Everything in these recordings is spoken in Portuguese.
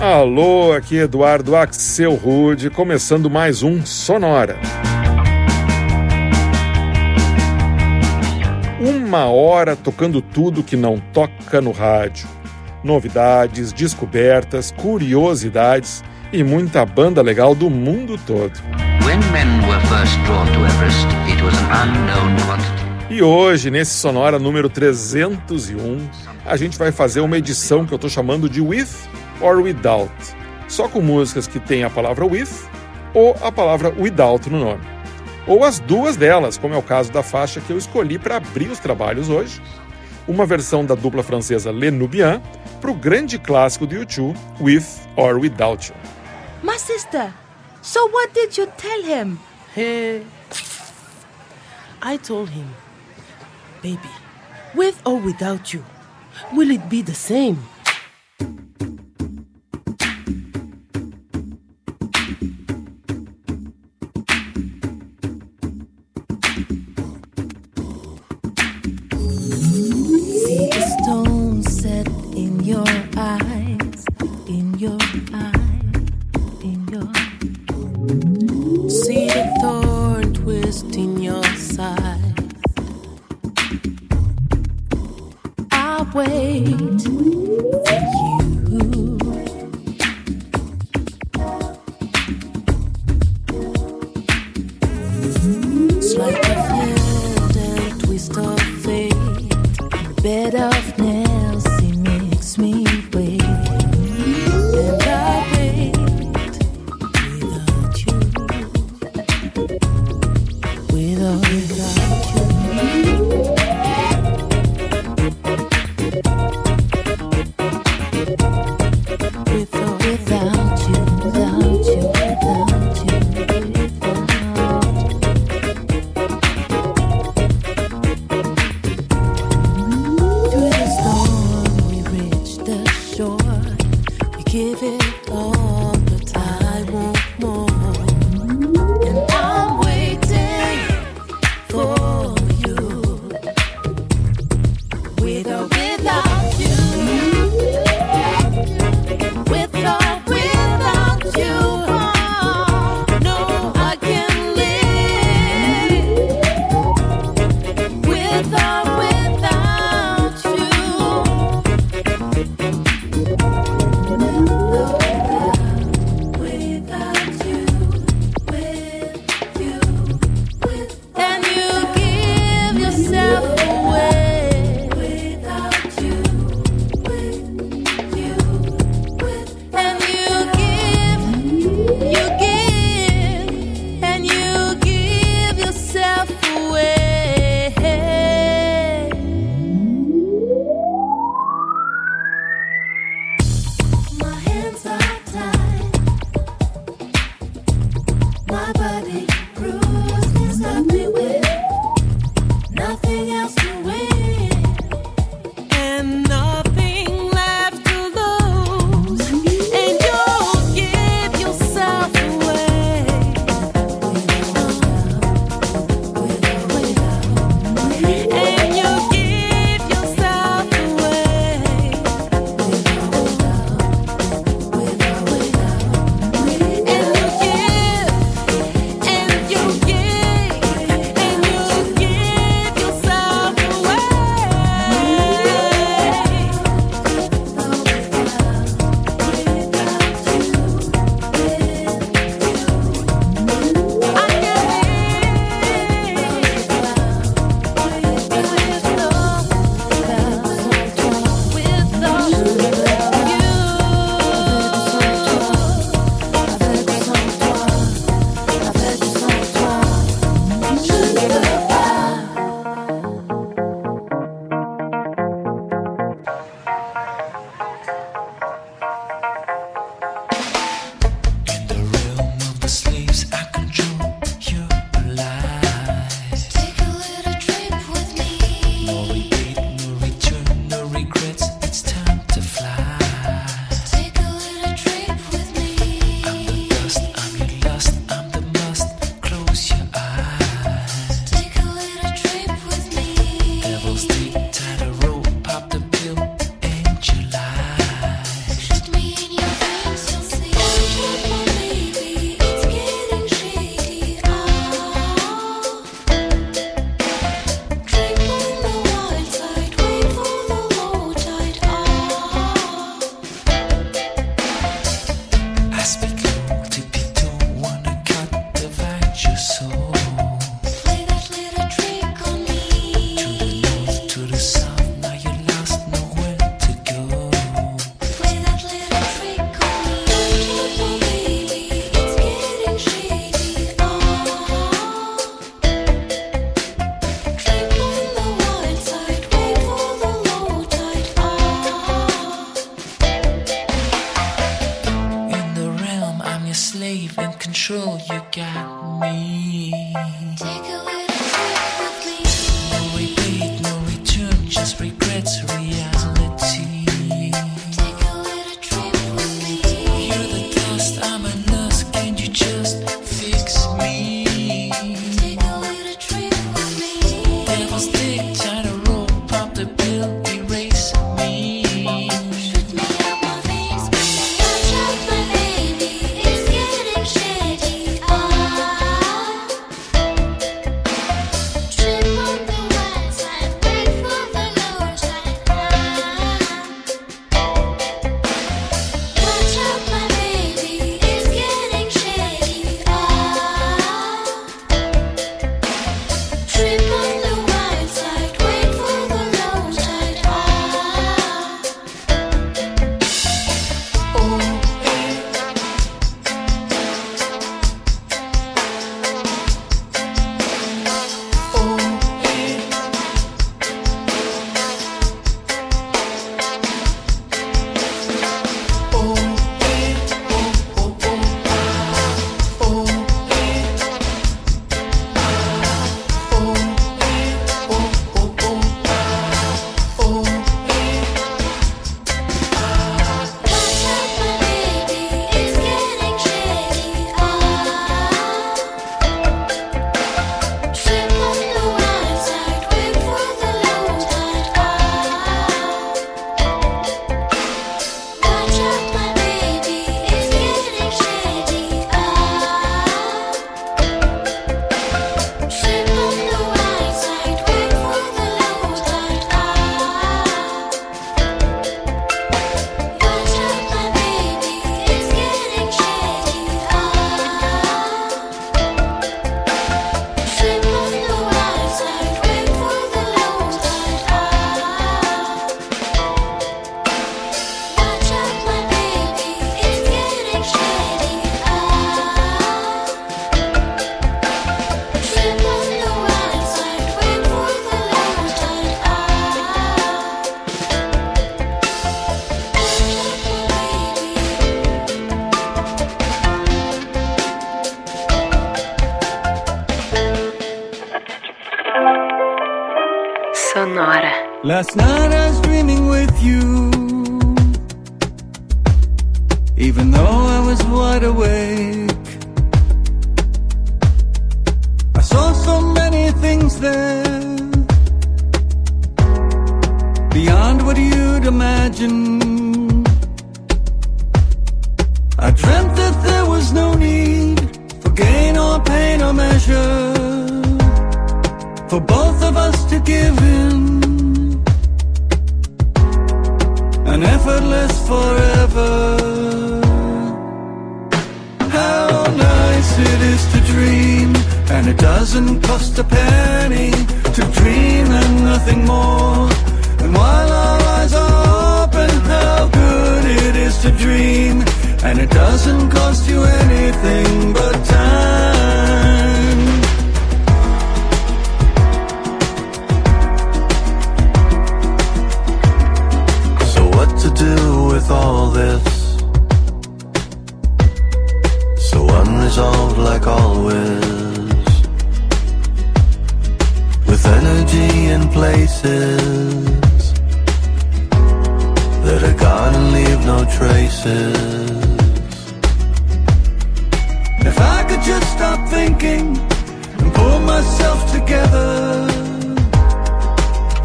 Alô, aqui Eduardo Axel Rude, começando mais um Sonora. Uma hora tocando tudo que não toca no rádio. Novidades, descobertas, curiosidades e muita banda legal do mundo todo. E hoje, nesse Sonora número 301, a gente vai fazer uma edição que eu estou chamando de With or Without, só com músicas que têm a palavra with ou a palavra without no nome. Ou as duas delas, como é o caso da faixa que eu escolhi para abrir os trabalhos hoje, uma versão da dupla francesa Le Nubian para o grande clássico do YouTube, With or Without You. My sister, so what did you tell him? Hey, I told him, baby, with or without you, will it be the same?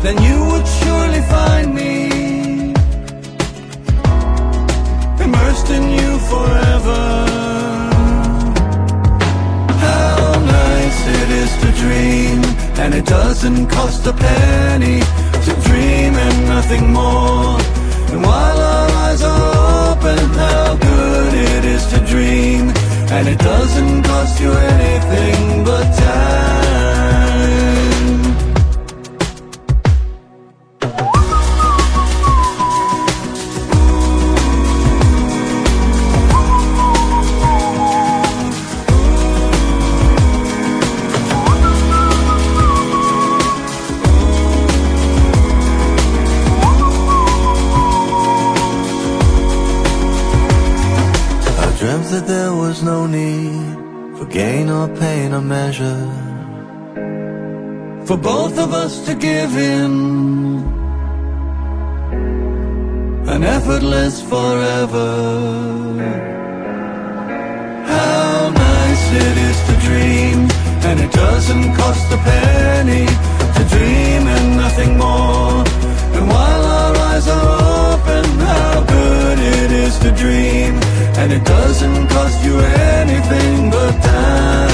Then you would surely find me immersed in you forever. How nice it is to dream, and it doesn't cost a penny to dream and nothing more. And while our eyes are open, how good it is to dream, and it doesn't cost you anything but time. need for gain or pain or measure. For both of us to give in an effortless forever. How nice it is to dream, and it doesn't cost a penny to dream and nothing more. And while our eyes are open, how good it is to dream and it doesn't cost you anything but time.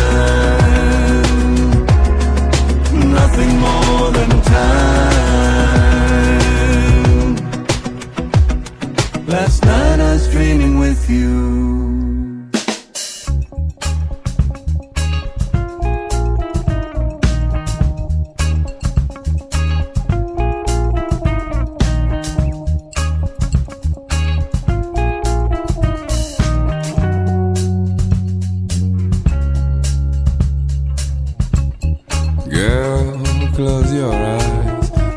Nothing more than time. Last night I was dreaming with you.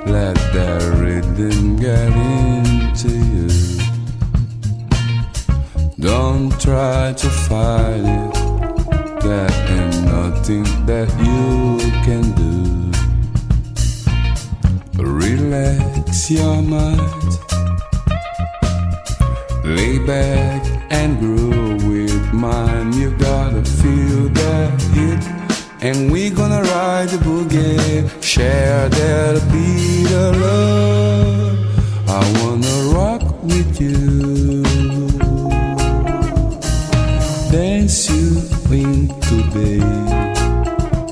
Let that rhythm get into you. Don't try to fight it. There ain't nothing that you can do. Relax your mind. Lay back and groove with mine. You gotta feel that hit. And we gonna ride the boogie, share that beat of love. I wanna rock with you, dance you in today.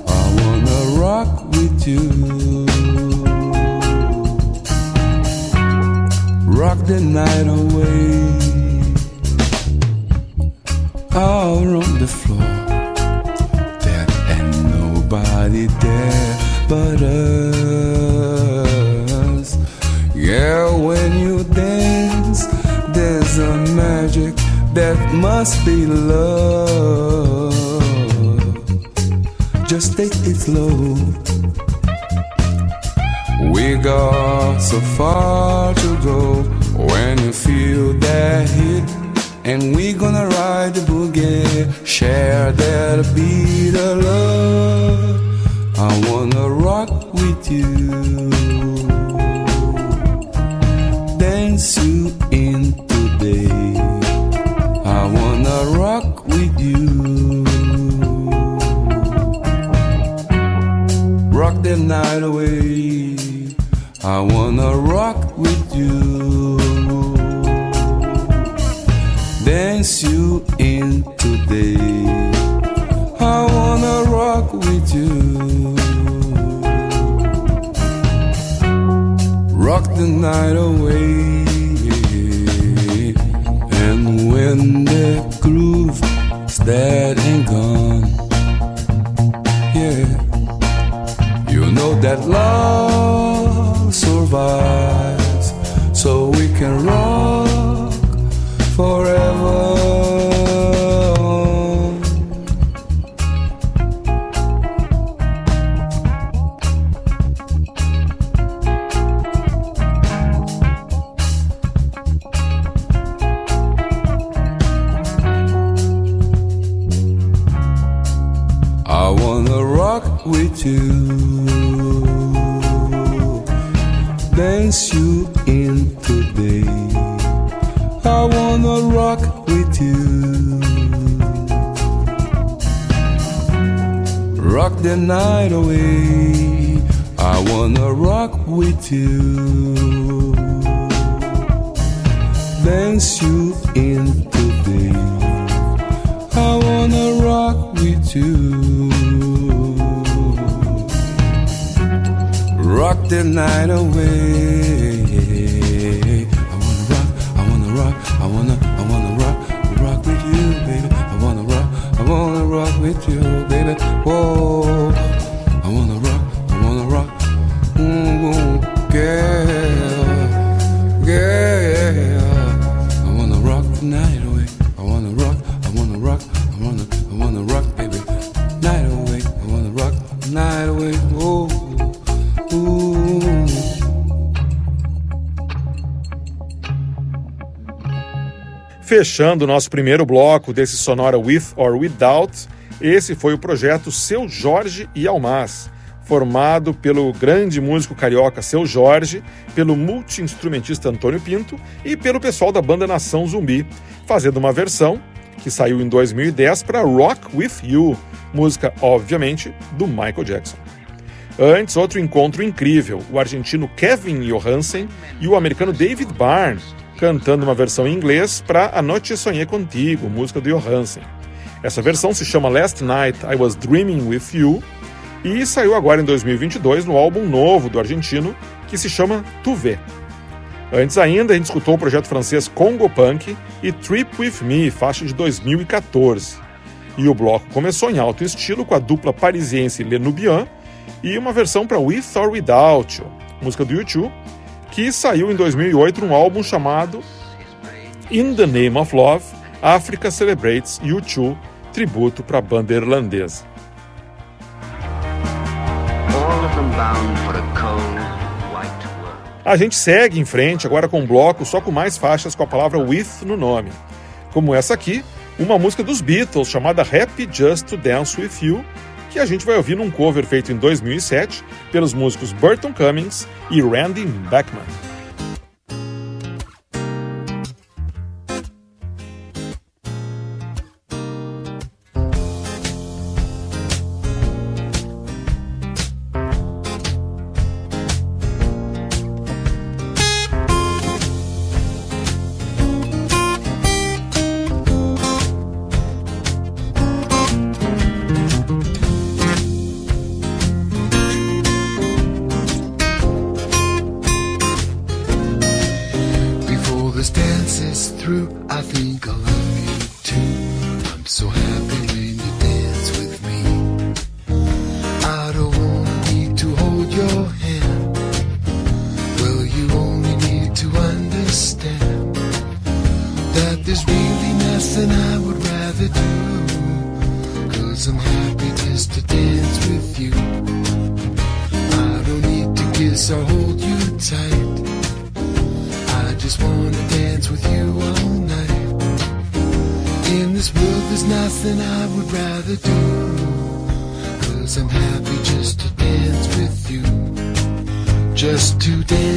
I wanna rock with you, rock the night away. Out on the floor there but us. Yeah, when you dance, there's a magic that must be love. Just take it slow. We got so far to go when you feel that hit. And we gonna ride the boogie, share that beat of love. I wanna rock with you, dance you in today. I wanna rock with you, rock the night away. I wanna rock with you dance you in today. Rock the night away. And when the groove's dead and gone, yeah, you know that love survives, Fechando o nosso primeiro bloco desse Sonora With or Without, esse foi o projeto Seu Jorge e Almaz, formado pelo grande músico carioca Seu Jorge, pelo multi-instrumentista Antônio Pinto e pelo pessoal da banda Nação Zumbi, fazendo uma versão que saiu em 2010 para Rock With You, música, obviamente, do Michael Jackson. Antes, outro encontro incrível, o argentino Kevin Johansen e o americano David Byrne, cantando uma versão em inglês para A Noite Sonhei Contigo, música do Johansen. Essa versão se chama Last Night I Was Dreaming With You e saiu agora em 2022 no álbum novo do argentino que se chama Tu Vê. Antes ainda, a gente escutou o projeto francês Congo Punk e Trip With Me, faixa de 2014. E o bloco começou em alto estilo com a dupla parisiense Le Nubian e uma versão para With or Without You, música do YouTube, que saiu em 2008 num álbum chamado In the Name of Love, Africa Celebrates U2, tributo para a banda irlandesa. A gente segue em frente agora com um bloco só com mais faixas com a palavra with no nome. Como essa aqui, uma música dos Beatles chamada Happy Just to Dance With You, que a gente vai ouvir num cover feito em 2007 pelos músicos Burton Cummings e Randy Bachman. Than I would rather do. Cause I'm happy just to dance with you. Just to dance.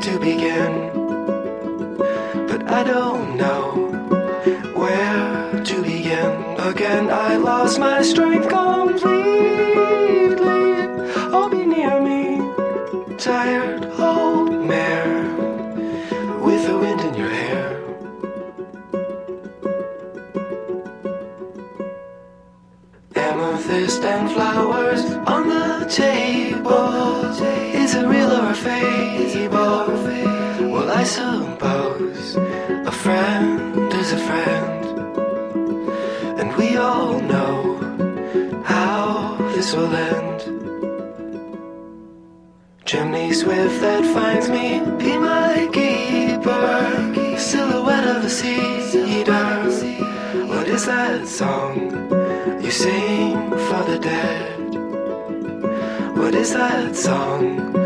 To begin. But I don't know where to begin. Again, I lost my strength completely. Oh, be near me, tired old mare with the wind in your hair. Amethyst and flowers on the table. Is it real or a fable? Well, I suppose a friend is a friend. And we all know how this will end. Chimney swift that finds me, be my keeper. Silhouette of a cedar. What is that song you sing for the dead? What is that song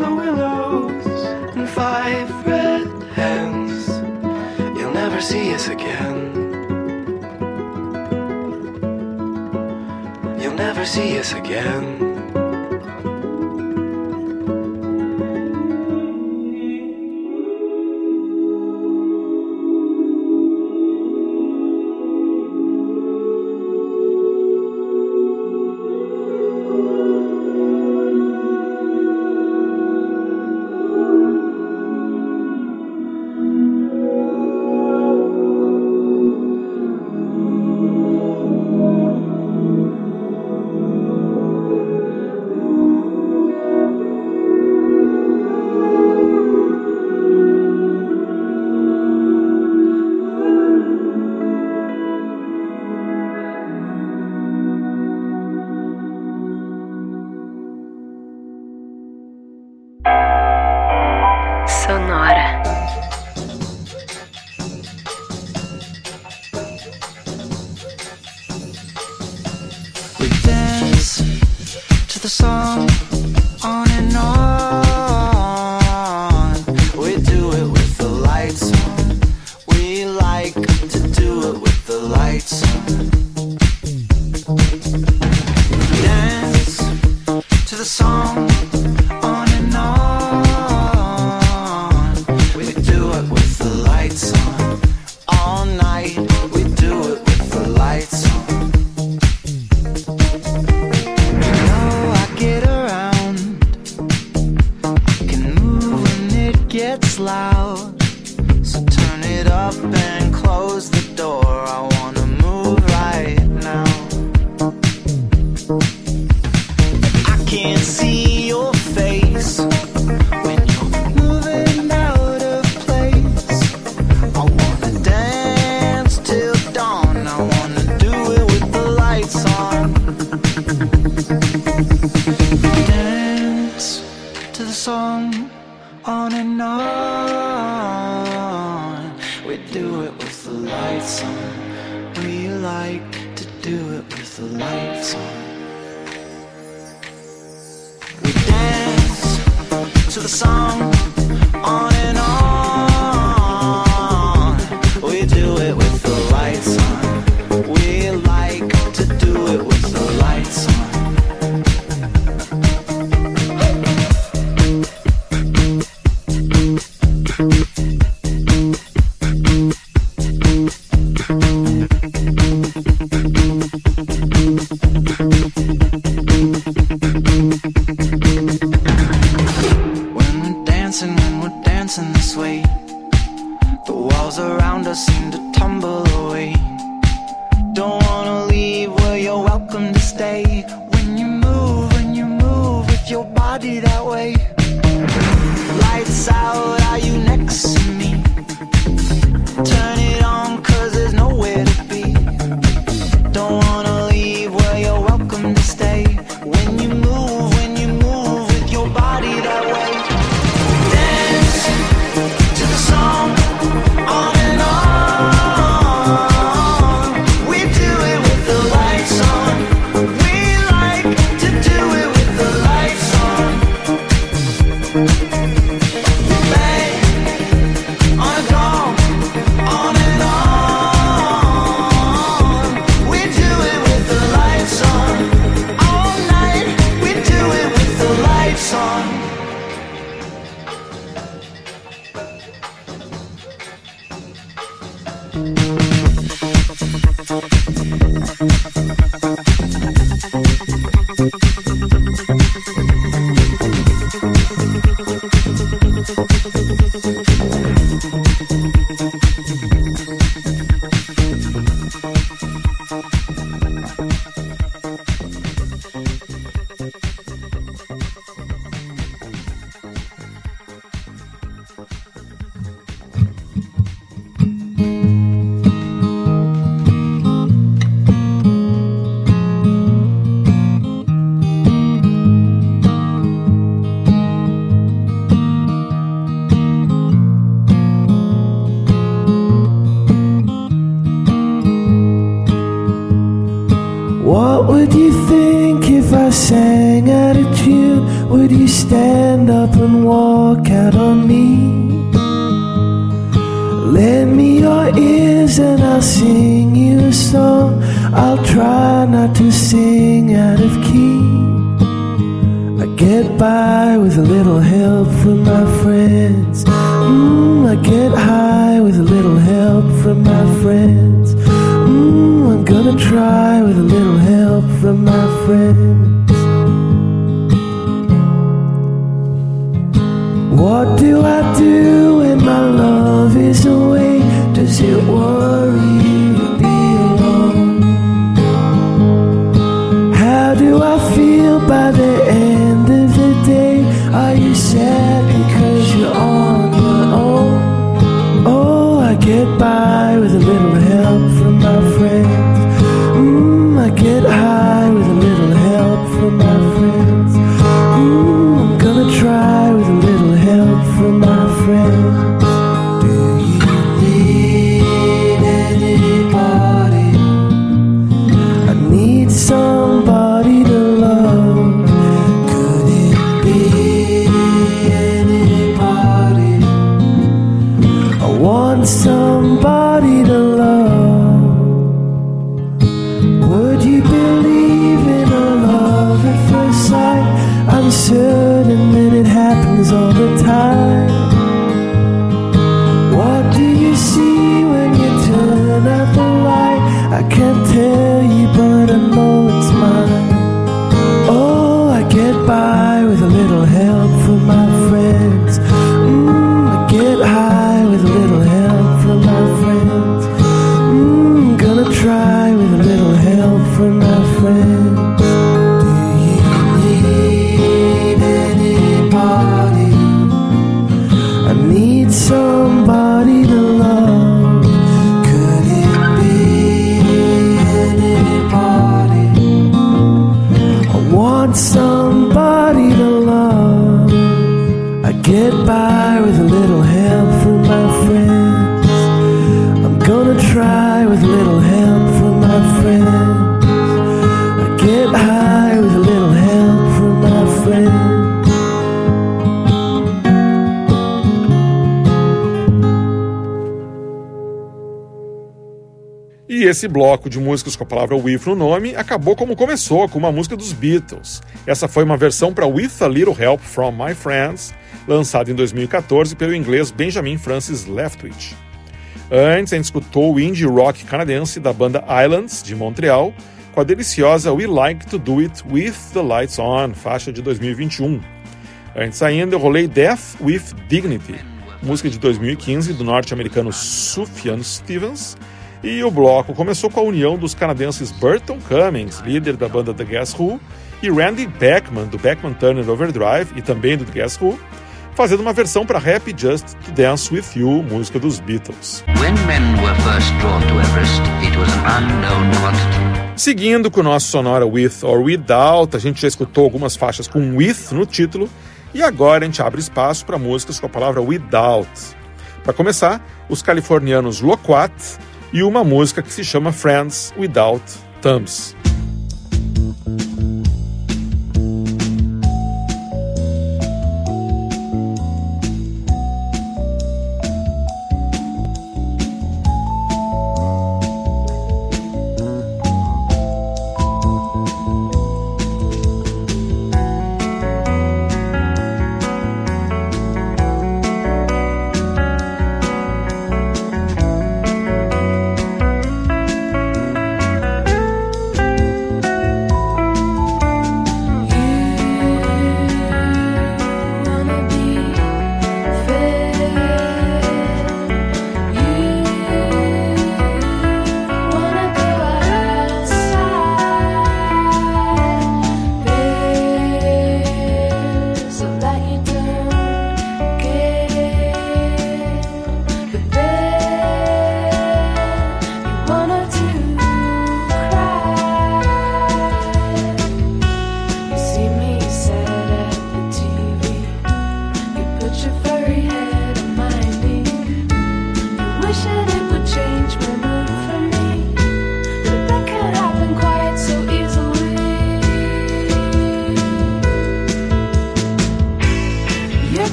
The willows and five red. You'll never see us again. You'll never see us again. Esse bloco de músicas com a palavra With no nome acabou como começou, com uma música dos Beatles. Essa foi uma versão para With a Little Help from My Friends, lançada em 2014 pelo inglês Benjamin Francis Leftwich. Antes, a gente escutou o indie rock canadense da banda Islands, de Montreal, com a deliciosa We Like to Do It With the Lights On, faixa de 2021. Antes ainda, eu rolei Death with Dignity, música de 2015 do norte-americano Sufjan Stevens e o bloco começou com a união dos canadenses Burton Cummings, líder da banda The Guess Who, e Randy Beckman, do Beckman Turner Overdrive e também do The Guess Who, fazendo uma versão para Happy Just to Dance With You, música dos Beatles. Seguindo com o nosso sonora With or Without, a gente já escutou algumas faixas com With no título, e agora a gente abre espaço para músicas com a palavra Without. Para começar, os californianos Loquat e uma música que se chama Friends Without Thumbs.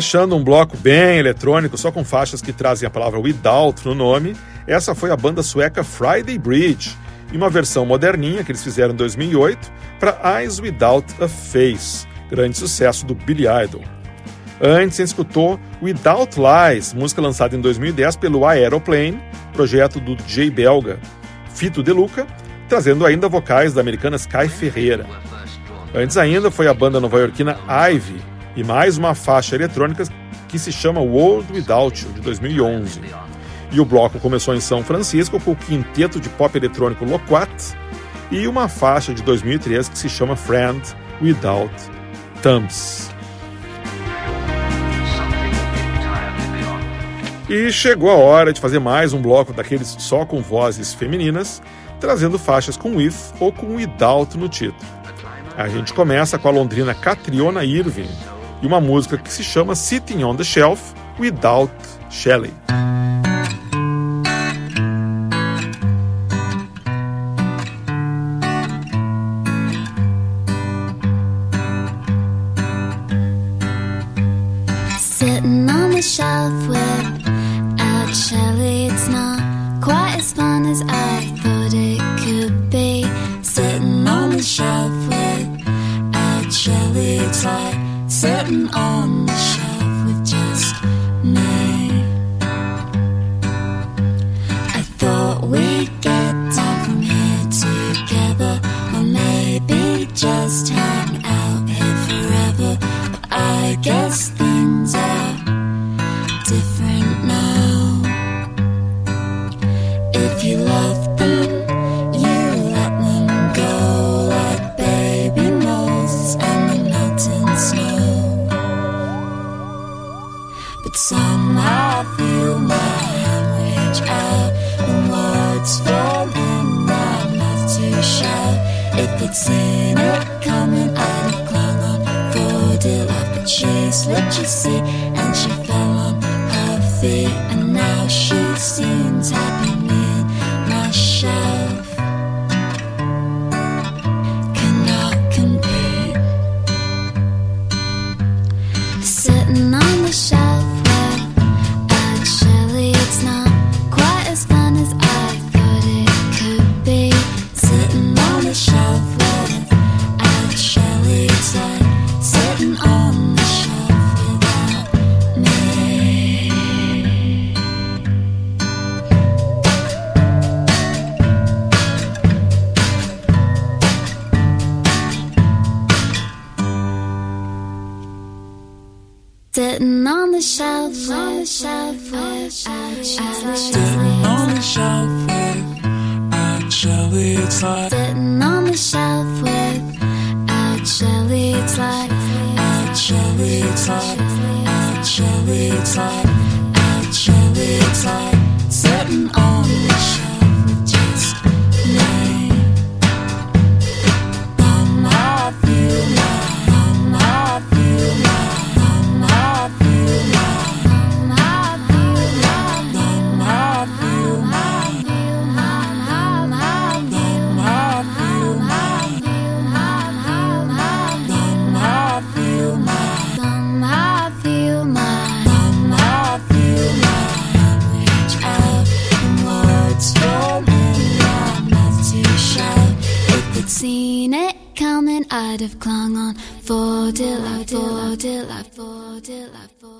Fechando um bloco bem eletrônico, só com faixas que trazem a palavra without no nome, Essa foi a banda sueca Friday Bridge, e uma versão moderninha que eles fizeram em 2008 para Eyes Without a Face, grande sucesso do Billy Idol. Antes, você escutou Without Lies, música lançada em 2010 pelo Aeroplane, projeto do DJ belga Fito De Luca, trazendo ainda vocais da americana Sky Ferreira. Antes ainda foi a banda nova-iorquina Ivy e mais uma faixa eletrônica que se chama World Without You, de 2011. E o bloco começou em São Francisco com o quinteto de pop eletrônico Loquat e uma faixa de 2003 que se chama Friend Without Thumbs. E chegou a hora de fazer mais um bloco daqueles só com vozes femininas, trazendo faixas com with ou com without no título. A gente começa com a londrina Catriona Irving e uma música que se chama Sitting on the Shelf Without Shelley. It's like Sitting on the shelf without Shelley, it's like Shelley, it's like Shelley, it's like Shelley, it's like sitting on Delightful, delightful, delightful.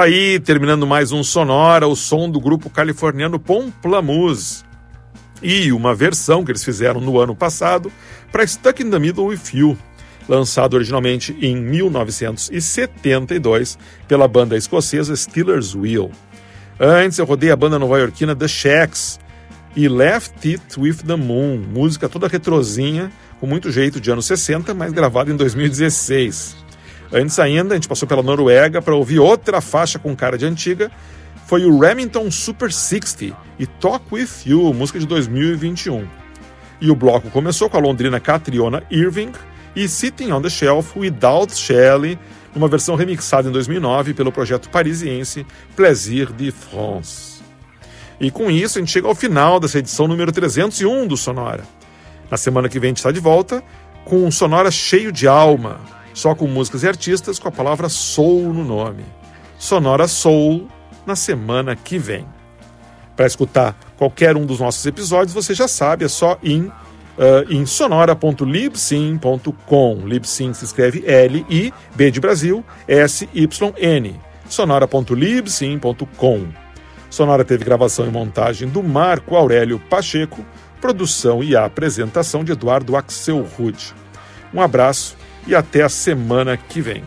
Tá aí, terminando mais um Sonora, o som do grupo californiano Pomplamoose. E uma versão que eles fizeram no ano passado para Stuck in the Middle with You, lançado originalmente em 1972 pela banda escocesa Steelers Wheel. Antes eu rodei a banda nova-iorquina The Shacks e Left It With The Moon, música toda retrozinha, com muito jeito de anos 60, mas gravada em 2016. Antes ainda, a gente passou pela Noruega para ouvir outra faixa com cara de antiga. Foi o Remington Super 60 e Talk With You, música de 2021. E o bloco começou com a londrina Catriona Irving e Sitting on the Shelf Without Shelley, numa versão remixada em 2009 pelo projeto parisiense Plaisir de France. E com isso a gente chega ao final dessa edição número 301 do Sonora. Na semana que vem a gente está de volta com um Sonora cheio de alma, só com músicas e artistas com a palavra soul no nome. Sonora Soul na semana que vem. Para escutar qualquer um dos nossos episódios, você já sabe, é só em, uh, em sonora.libsyn.com. Libsyn se escreve L-I, B de Brasil, S-Y-N. sonora.libsyn.com. Sonora teve gravação e montagem do Marco Aurélio Pacheco, produção e apresentação de Eduardo Axel Rude. Um abraço e até a semana que vem.